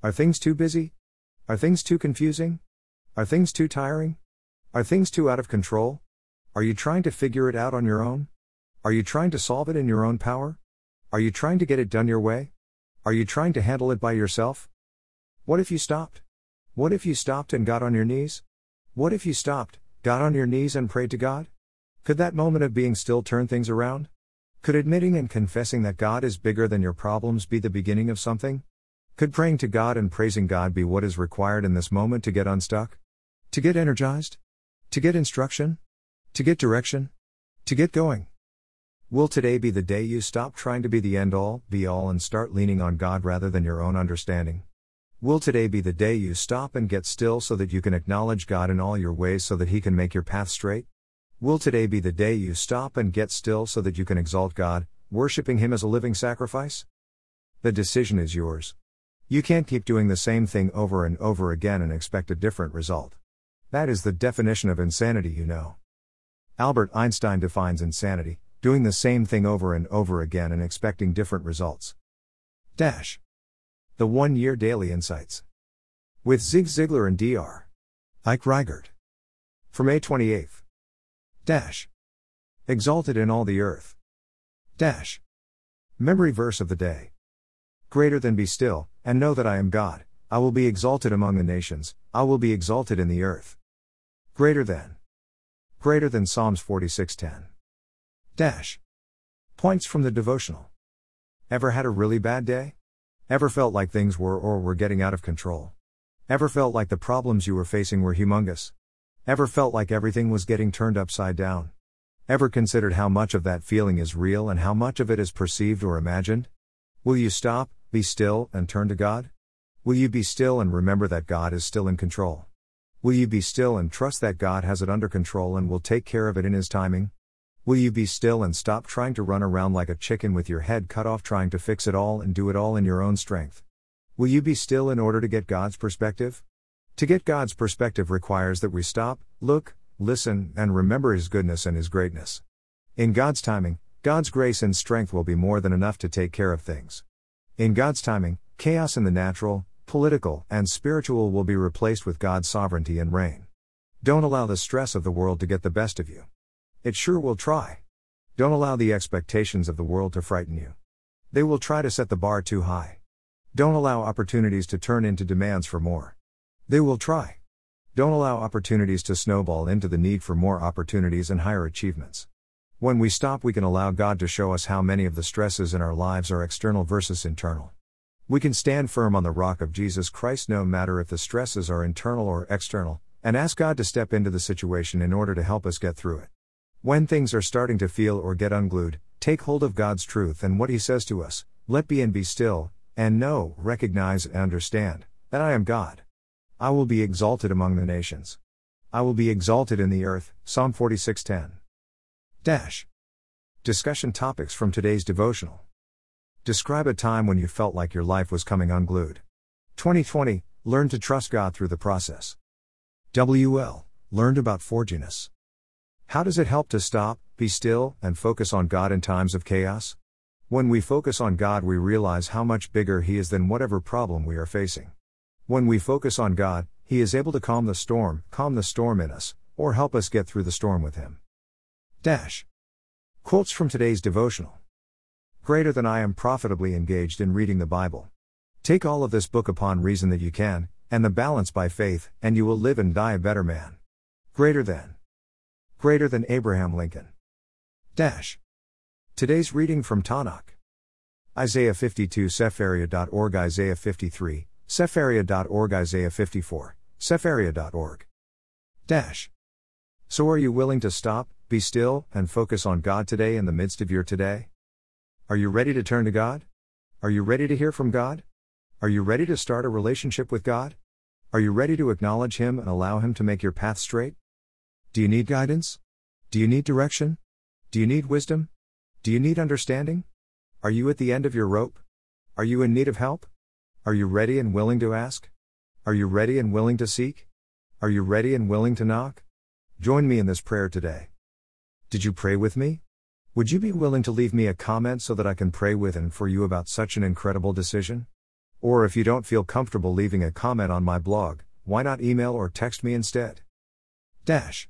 Are things too busy? Are things too confusing? Are things too tiring? Are things too out of control? Are you trying to figure it out on your own? Are you trying to solve it in your own power? Are you trying to get it done your way? Are you trying to handle it by yourself? What if you stopped? What if you stopped and got on your knees? What if you stopped, got on your knees and prayed to God? Could that moment of being still turn things around? Could admitting and confessing that God is bigger than your problems be the beginning of something? Could praying to God and praising God be what is required in this moment to get unstuck? To get energized? To get instruction? To get direction? To get going? Will today be the day you stop trying to be the end all, be all, and start leaning on God rather than your own understanding? Will today be the day you stop and get still so that you can acknowledge God in all your ways so that He can make your path straight? Will today be the day you stop and get still so that you can exalt God, worshiping Him as a living sacrifice? The decision is yours. You can't keep doing the same thing over and over again and expect a different result. That is the definition of insanity, you know. Albert Einstein defines insanity doing the same thing over and over again and expecting different results. Dash. The One Year Daily Insights. With Zig Ziglar and Dr. Ike Reighard. For May 28. Dash. Exalted in all the earth. Dash. Memory verse of the day. Greater than be still, and know that I am God, I will be exalted among the nations, I will be exalted in the earth. Greater than. Greater than Psalms 46:10. Dash. Points from the devotional. Ever had a really bad day? Ever felt like things were or were getting out of control? Ever felt like the problems you were facing were humongous? Ever felt like everything was getting turned upside down? Ever considered how much of that feeling is real and how much of it is perceived or imagined? Will you stop, be still, and turn to God? Will you be still and remember that God is still in control? Will you be still and trust that God has it under control and will take care of it in His timing? Will you be still and stop trying to run around like a chicken with your head cut off trying to fix it all and do it all in your own strength? Will you be still in order to get God's perspective? To get God's perspective requires that we stop, look, listen, and remember His goodness and His greatness. In God's timing, God's grace and strength will be more than enough to take care of things. In God's timing, chaos in the natural, political, and spiritual will be replaced with God's sovereignty and reign. Don't allow the stress of the world to get the best of you. It sure will try. Don't allow the expectations of the world to frighten you. They will try to set the bar too high. Don't allow opportunities to turn into demands for more. They will try. Don't allow opportunities to snowball into the need for more opportunities and higher achievements. When we stop, we can allow God to show us how many of the stresses in our lives are external versus internal. We can stand firm on the rock of Jesus Christ no matter if the stresses are internal or external, and ask God to step into the situation in order to help us get through it. When things are starting to feel or get unglued, take hold of God's truth and what He says to us let be and be still, and know, recognize, and understand that I am God. I will be exalted among the nations. I will be exalted in the earth. Psalm 46:10. Dash. Discussion topics from today's devotional. Describe a time when you felt like your life was coming unglued. 2020, learn to trust God through the process. WL, learned about forgiveness. How does it help to stop, be still, and focus on God in times of chaos? When we focus on God, we realize how much bigger He is than whatever problem we are facing. When we focus on God, He is able to calm the storm, calm the storm in us, or help us get through the storm with Him. Dash. Quotes from today's devotional. Greater than I am profitably engaged in reading the Bible. Take all of this book upon reason that you can, and the balance by faith, and you will live and die a better man. Greater than. Greater than Abraham Lincoln. Dash. Today's reading from Tanakh. Isaiah 52 Sefaria.org Isaiah 53, Sefaria.org Isaiah 54, Sefaria.org. Dash. So are you willing to stop, be still, and focus on God today in the midst of your today? Are you ready to turn to God? Are you ready to hear from God? Are you ready to start a relationship with God? Are you ready to acknowledge Him and allow Him to make your path straight? Do you need guidance? Do you need direction? Do you need wisdom? Do you need understanding? Are you at the end of your rope? Are you in need of help? Are you ready and willing to ask? Are you ready and willing to seek? Are you ready and willing to knock? Join me in this prayer today. Did you pray with me? Would you be willing to leave me a comment so that I can pray with and for you about such an incredible decision? Or if you don't feel comfortable leaving a comment on my blog, why not email or text me instead? Dash.